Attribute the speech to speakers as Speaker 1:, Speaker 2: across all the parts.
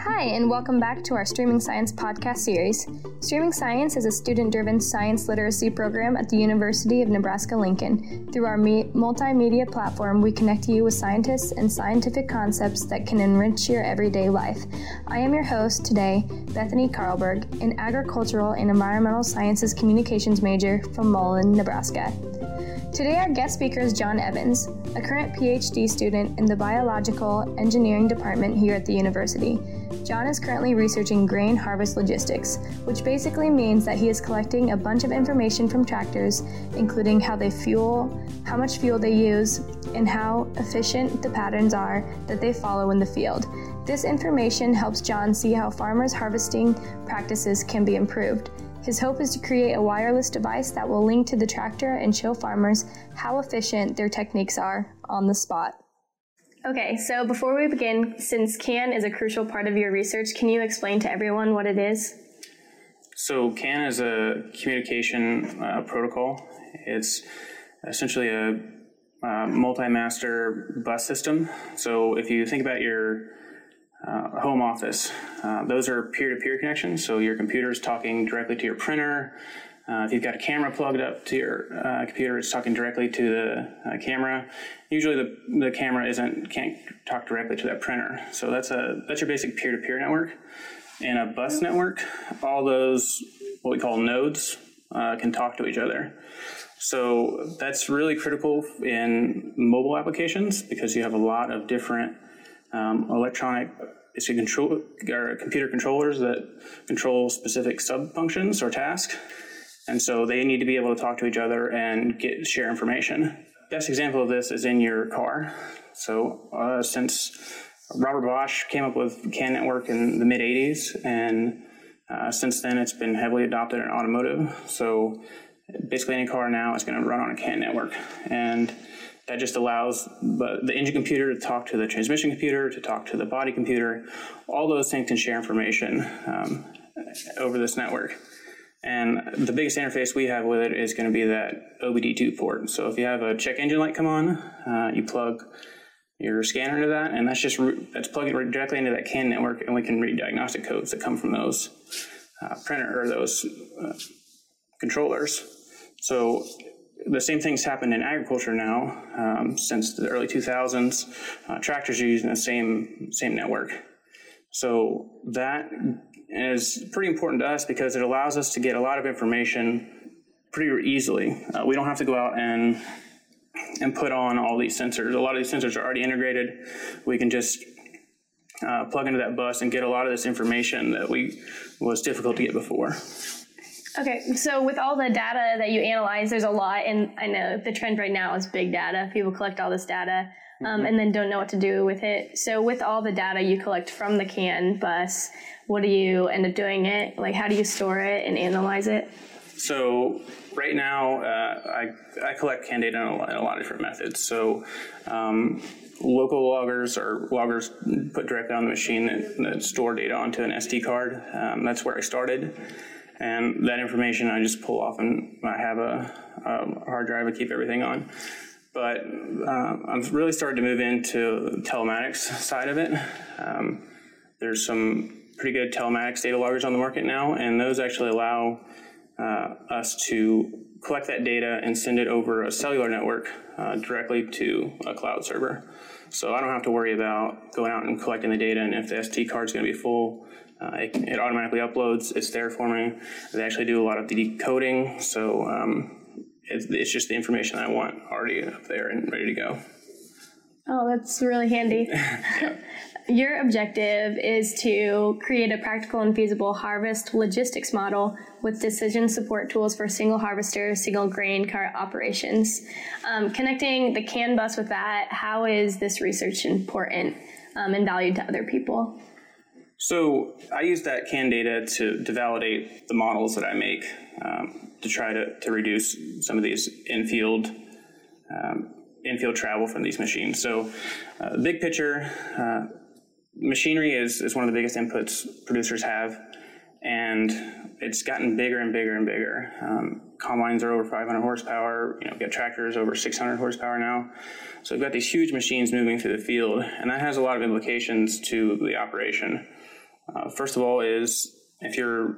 Speaker 1: Hi, and welcome back to our Streaming Science podcast series. Streaming Science is a student driven science literacy program at the University of Nebraska Lincoln. Through our me- multimedia platform, we connect you with scientists and scientific concepts that can enrich your everyday life. I am your host today, Bethany Karlberg, an agricultural and environmental sciences communications major from Mullen, Nebraska. Today, our guest speaker is John Evans, a current PhD student in the Biological Engineering Department here at the university. John is currently researching grain harvest logistics, which basically means that he is collecting a bunch of information from tractors, including how they fuel, how much fuel they use, and how efficient the patterns are that they follow in the field. This information helps John see how farmers' harvesting practices can be improved. His hope is to create a wireless device that will link to the tractor and show farmers how efficient their techniques are on the spot. Okay, so before we begin, since CAN is a crucial part of your research, can you explain to everyone what it is?
Speaker 2: So, CAN is a communication uh, protocol. It's essentially a uh, multi-master bus system. So, if you think about your uh, home office. Uh, those are peer-to-peer connections, so your computer is talking directly to your printer. Uh, if you've got a camera plugged up to your uh, computer, it's talking directly to the uh, camera. Usually, the, the camera isn't can't talk directly to that printer. So that's a that's your basic peer-to-peer network. In a bus network, all those what we call nodes uh, can talk to each other. So that's really critical in mobile applications because you have a lot of different um, electronic basically control or computer controllers that control specific sub functions or tasks. And so they need to be able to talk to each other and get share information. Best example of this is in your car. So uh, since Robert Bosch came up with CAN network in the mid 80s, and uh, since then it's been heavily adopted in automotive. So basically any car now is going to run on a CAN network. And that just allows the engine computer to talk to the transmission computer, to talk to the body computer. All those things can share information um, over this network. And the biggest interface we have with it is going to be that OBD2 port. So if you have a check engine light come on, uh, you plug your scanner into that, and that's just that's plugged directly into that CAN network, and we can read diagnostic codes that come from those uh, printer or those uh, controllers. So the same things happen in agriculture now um, since the early 2000s. Uh, tractors are using the same same network, so that is pretty important to us because it allows us to get a lot of information pretty easily. Uh, we don't have to go out and and put on all these sensors. A lot of these sensors are already integrated. We can just uh, plug into that bus and get a lot of this information that we was difficult to get before.
Speaker 1: Okay, so with all the data that you analyze, there's a lot, and I know the trend right now is big data. People collect all this data um, mm-hmm. and then don't know what to do with it. So, with all the data you collect from the CAN bus, what do you end up doing it? Like, how do you store it and analyze it?
Speaker 2: So, right now, uh, I, I collect CAN data in a, in a, lot of different methods. So, um, local loggers or loggers put directly on the machine that, that store data onto an SD card. Um, that's where I started and that information I just pull off and I have a, a hard drive I keep everything on. But uh, I've really started to move into telematics side of it. Um, there's some pretty good telematics data loggers on the market now, and those actually allow uh, us to collect that data and send it over a cellular network uh, directly to a cloud server. So I don't have to worry about going out and collecting the data and if the SD card is going to be full, uh, it, it, automatically uploads. It's there for me. They actually do a lot of the decoding, so um, it, it's just the information I want already up there and ready to go.
Speaker 1: Oh, that's really handy. Your objective is to create a practical and feasible harvest logistics model with decision support tools for single harvester, single grain cart operations. Um, connecting the CAN bus with that, how is this research important um, and valued to other people?
Speaker 2: So I use that CAN data to, to validate the models that I make um, to try to, to reduce some of these infield um, infield travel from these machines. So uh, big picture, uh, machinery is, is one of the biggest inputs producers have, and it's gotten bigger and bigger and bigger. Um, combines are over 500 horsepower. You know, we've got tractors over 600 horsepower now. So we've got these huge machines moving through the field, and that has a lot of implications to the operation. Uh, first of all, is if you're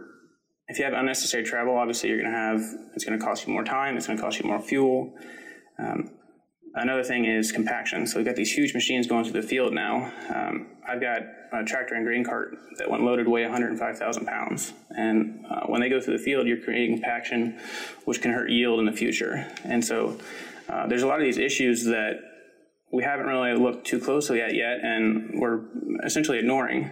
Speaker 2: if you have unnecessary travel, obviously you're going to have it's going to cost you more time. It's going to cost you more fuel. Um, another thing is compaction. So we've got these huge machines going through the field now. Um, I've got a tractor and grain cart that when loaded weigh 105,000 pounds. And uh, when they go through the field, you're creating compaction, which can hurt yield in the future. And so uh, there's a lot of these issues that we haven't really looked too closely at yet, and we're essentially ignoring.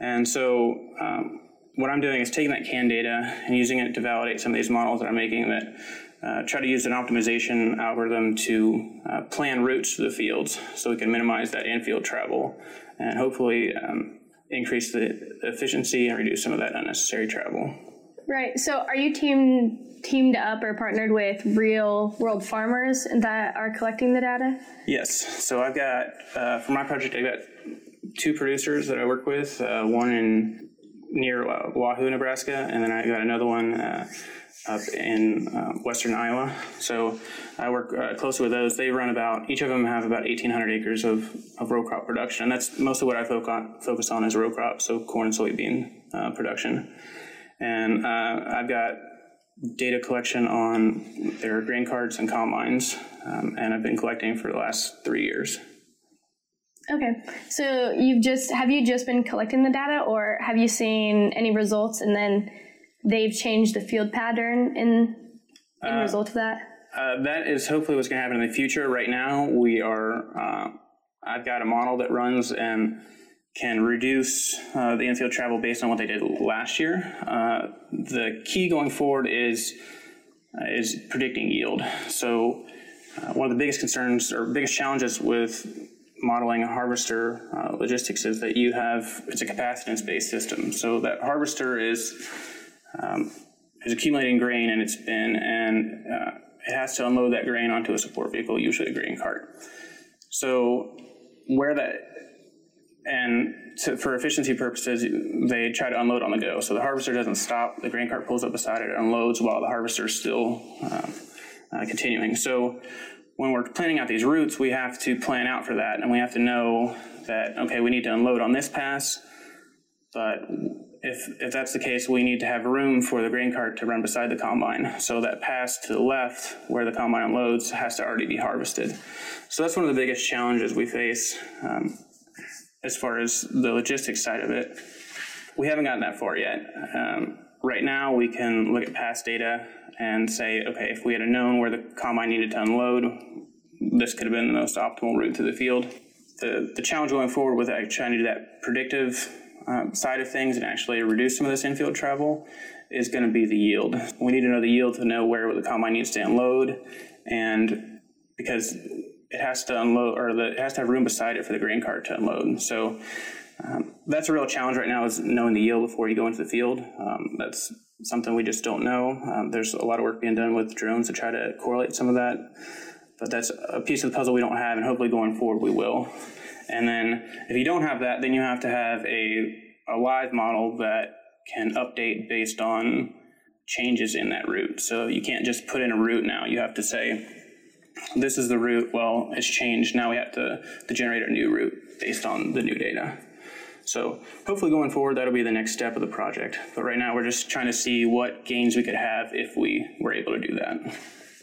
Speaker 2: And so um, what I'm doing is taking that CAN data and using it to validate some of these models that I'm making that uh, try to use an optimization algorithm to uh, plan routes to the fields so we can minimize that infield travel and hopefully um, increase the efficiency and reduce some of that unnecessary travel.
Speaker 1: Right. So, are you team teamed up or partnered with real world farmers that are collecting the data?
Speaker 2: Yes. So, I've got uh, for my project, I've got two producers that I work with. Uh, one in near Wahoo, Nebraska, and then I got another one uh, up in uh, western Iowa. So I work uh, closely with those. They run about each of them have about 1,800 acres of, of row crop production, and that's most of what I focus on, focus on is row crop, so corn and soybean uh, production. And uh, I've got data collection on their grain carts and combines, um, and I've been collecting for the last three years.
Speaker 1: Okay, so you've just have you just been collecting the data, or have you seen any results, and then they've changed the field pattern in in uh, result of that?
Speaker 2: Uh, that is hopefully what's going to happen in the future. Right now, we are. Uh, I've got a model that runs and can reduce uh, the infield travel based on what they did last year. Uh, the key going forward is uh, is predicting yield. So. one of the biggest concerns or biggest challenges with modeling a harvester uh, logistics is that you have it's a capacitance based system. So that harvester is um, is accumulating grain in its bin, and uh, it has to unload that grain onto a support vehicle, usually a grain cart. So where that and to, for efficiency purposes, they try to unload on the go. So the harvester doesn't stop. The grain cart pulls up beside it, unloads while the harvester is still um, uh, continuing. So when we're planning out these routes, we have to plan out for that, and we have to know that okay, we need to unload on this pass, but if if that's the case, we need to have room for the grain cart to run beside the combine. So that pass to the left, where the combine unloads, has to already be harvested. So that's one of the biggest challenges we face um, as far as the logistics side of it. We haven't gotten that far yet. Um, right now, we can look at past data and say, okay, if we had known where the combine needed to unload, this could have been the most optimal route to the field. The, the challenge going forward with trying to do that predictive um, side of things and actually reduce some of this infield travel is going to be the yield. We need to know the yield to know where the combine needs to unload, and because it has to unload or the, it has to have room beside it for the grain cart to unload. So um, that's a real challenge right now is knowing the yield before you go into the field. Um, that's something we just don't know. Um, there's a lot of work being done with drones to try to correlate some of that, but that's a piece of the puzzle we don't have, and hopefully going forward we will. And then if you don't have that, then you have to have a, a live model that can update based on changes in that route. So you can't just put in a route now. You have to say, this is the route. Well, it's changed. Now we have to, to generate a new route based on the new data. So hopefully going forward, that'll be the next step of the project. But right now, we're just trying to see what gains we could have if we were able to do that.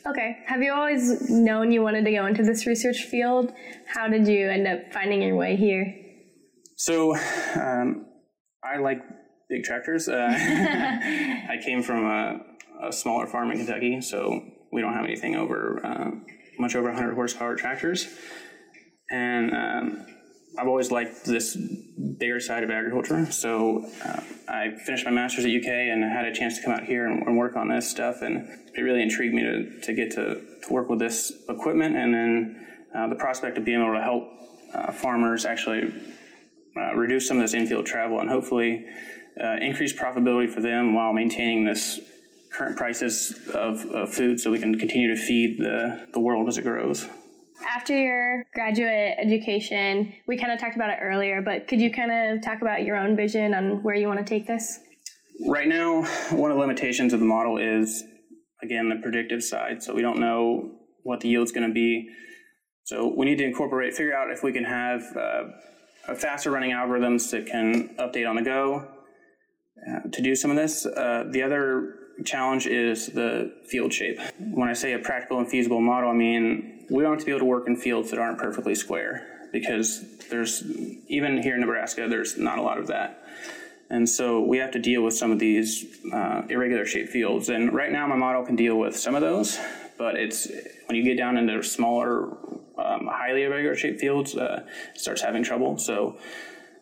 Speaker 1: Okay. Have you always known you wanted to go into this research field? How did you end up finding your way here?
Speaker 2: So, um, I like big tractors. Uh, I came from a, a, smaller farm in Kentucky, so we don't have anything over uh, much over 100 horsepower tractors. And um, I've always liked this bigger side of agriculture. So uh, I finished my master's at UK and had a chance to come out here and, and, work on this stuff. And it really intrigued me to, to get to, to work with this equipment and then uh, the prospect of being able to help uh, farmers actually uh, reduce some of this infield travel and hopefully uh, increase profitability for them while maintaining this current prices of, of food so we can continue to feed the, the world as it grows.
Speaker 1: After your graduate education, we kind of talked about it earlier, but could you kind of talk about your own vision on where you want to take this?
Speaker 2: Right now, one of the limitations of the model is again, the predictive side. So we don't know what the yield's going to be. So we need to incorporate, figure out if we can have uh, faster running algorithms that can update on the go uh, to do some of this. Uh, the other challenge is the field shape. When I say a practical and feasible model, I mean we want to be able to work in fields that aren't perfectly square because there's even here in Nebraska, there's not a lot of that. And so we have to deal with some of these uh, irregular shaped fields. And right now, my model can deal with some of those, but it's when you get down into smaller, um, highly irregular shaped fields, uh, starts having trouble. So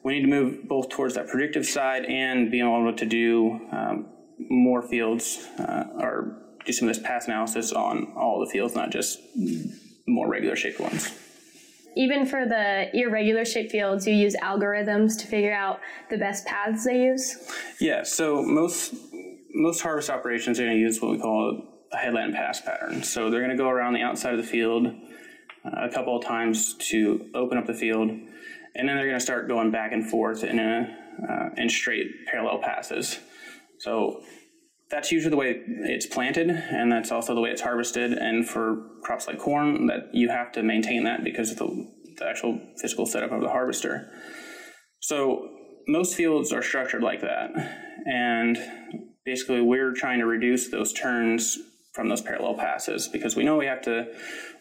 Speaker 2: we need to move both towards that predictive side and being able to do um, more fields uh, or do some of this path analysis on all the fields, not just more regular shaped ones
Speaker 1: even for the irregular shaped fields, you use algorithms to figure out the best paths they use?
Speaker 2: Yeah, so most most harvest operations are going to use what we call a headland pass pattern. So they're going to go around the outside of the field uh, a couple of times to open up the field, and then they're going to start going back and forth in a uh, in straight parallel passes. So that's usually the way it's planted, and that's also the way it's harvested. And for crops like corn, that you have to maintain that because of the, the actual physical setup of the harvester. So most fields are structured like that, and basically we're trying to reduce those turns from those parallel passes because we know we have to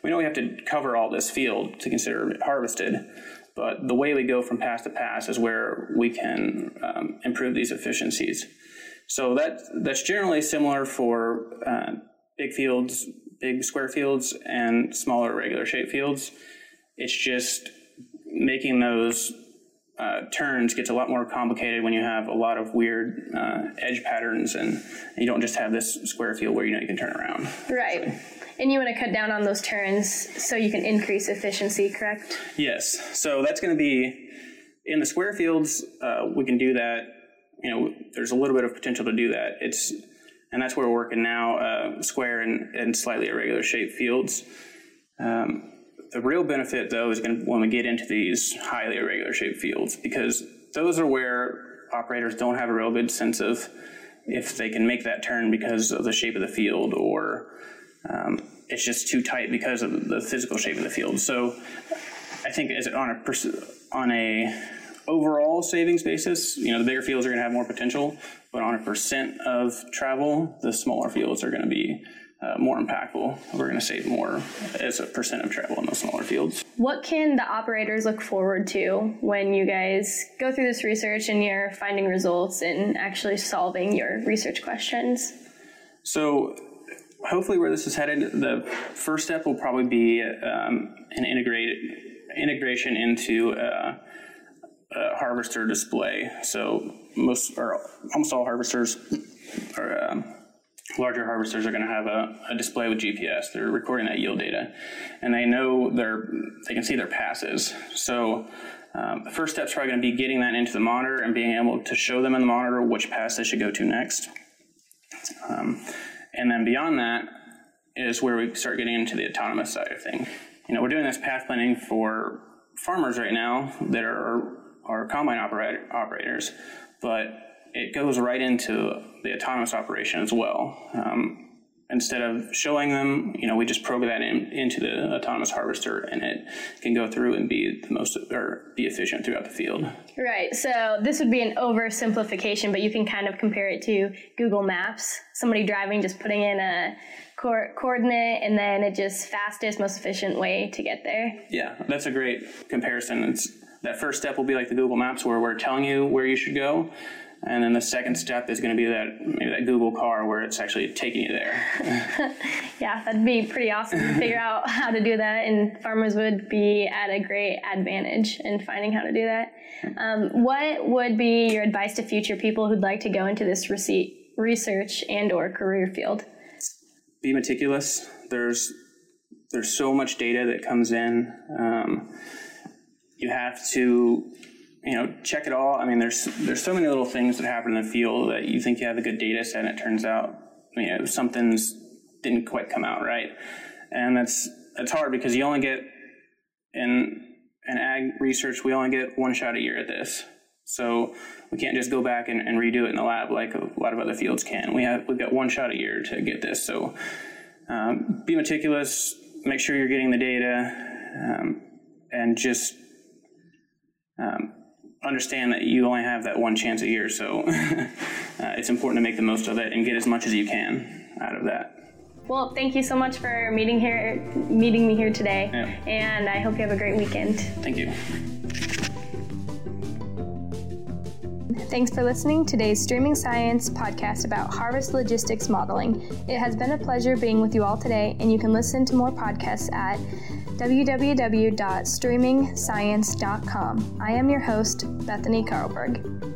Speaker 2: we know we have to cover all this field to consider it harvested. But the way we go from pass to pass is where we can um, improve these efficiencies. So that that's generally similar for uh, big fields, big square fields, and smaller regular shape fields. It's just making those uh, turns gets a lot more complicated when you have a lot of weird uh, edge patterns and you don't just have this square field where you know you can turn around.
Speaker 1: Right. And you want to cut down on those turns so you can increase efficiency, correct?
Speaker 2: Yes. So that's going to be in the square fields. Uh, we can do that you know, there's a little bit of potential to do that. It's and that's where we're working now, uh, square and, and slightly irregular shaped fields. Um, the real benefit, though, is going when we get into these highly irregular shaped fields, because those are where operators don't have a real good sense of if they can make that turn because of the shape of the field, or um, it's just too tight because of the physical shape of the field. So, I think as on a on a overall savings basis, you know, the bigger fields are going to have more potential, but on a percent of travel, the smaller fields are going to be uh, more impactful. We're going to save more as a percent of travel in those smaller fields.
Speaker 1: What can the operators look forward to when you guys go through this research and you're finding results and actually solving your research questions?
Speaker 2: So, hopefully, where this is headed, the first step will probably be um, an integrated integration into uh, uh, harvester display. So most or almost all harvesters or um, larger harvesters are going to have a, a, display with GPS. They're recording that yield data, and they know their they can see their passes. So um, the first step is probably going to be getting that into the monitor and being able to show them in the monitor which pass they should go to next. Um, and then beyond that is where we start getting into the autonomous side of things. You know, we're doing this path planning for farmers right now that are are combine operator, operators, but it goes right into the autonomous operation as well. Um, instead of showing them, you know, we just program that in, into the autonomous harvester, and it can go through and be the most or be efficient throughout the field.
Speaker 1: Right. So this would be an oversimplification, but you can kind of compare it to Google Maps. Somebody driving, just putting in a co- coordinate, and then it just fastest, most efficient way to get there.
Speaker 2: Yeah, that's a great comparison. It's that first step will be like the Google Maps where we're telling you where you should go. And then the second step is going to be that maybe that Google car where it's actually taking you there.
Speaker 1: yeah, that'd be pretty awesome to figure out how to do that, and farmers would be at a great advantage in finding how to do that. Um, what would be your advice to future people who'd like to go into this receipt research and or career field?
Speaker 2: Be meticulous. There's there's so much data that comes in. Um, you have to you know check it all i mean there's there's so many little things that happen in the field that you think you have a good data set and it turns out you know something's didn't quite come out right and that's that's hard because you only get in in ag research we only get one shot a year at this So we can't just go back and, and, redo it in the lab like a lot of other fields can. We have we've got one shot a year to get this. So um, be meticulous. Make sure you're getting the data, um, and just um, understand that you only have that one chance a year. So uh, it's important to make the most of it and get as much as you can out of that.
Speaker 1: Well, thank you so much for meeting here, meeting me here today, yeah. and I hope you have a great weekend.
Speaker 2: Thank you.
Speaker 1: Thanks for listening to today's Streaming Science podcast about harvest logistics modeling. It has been a pleasure being with you all today, and you can listen to more podcasts at www.streamingscience.com. I am your host, Bethany Karlberg.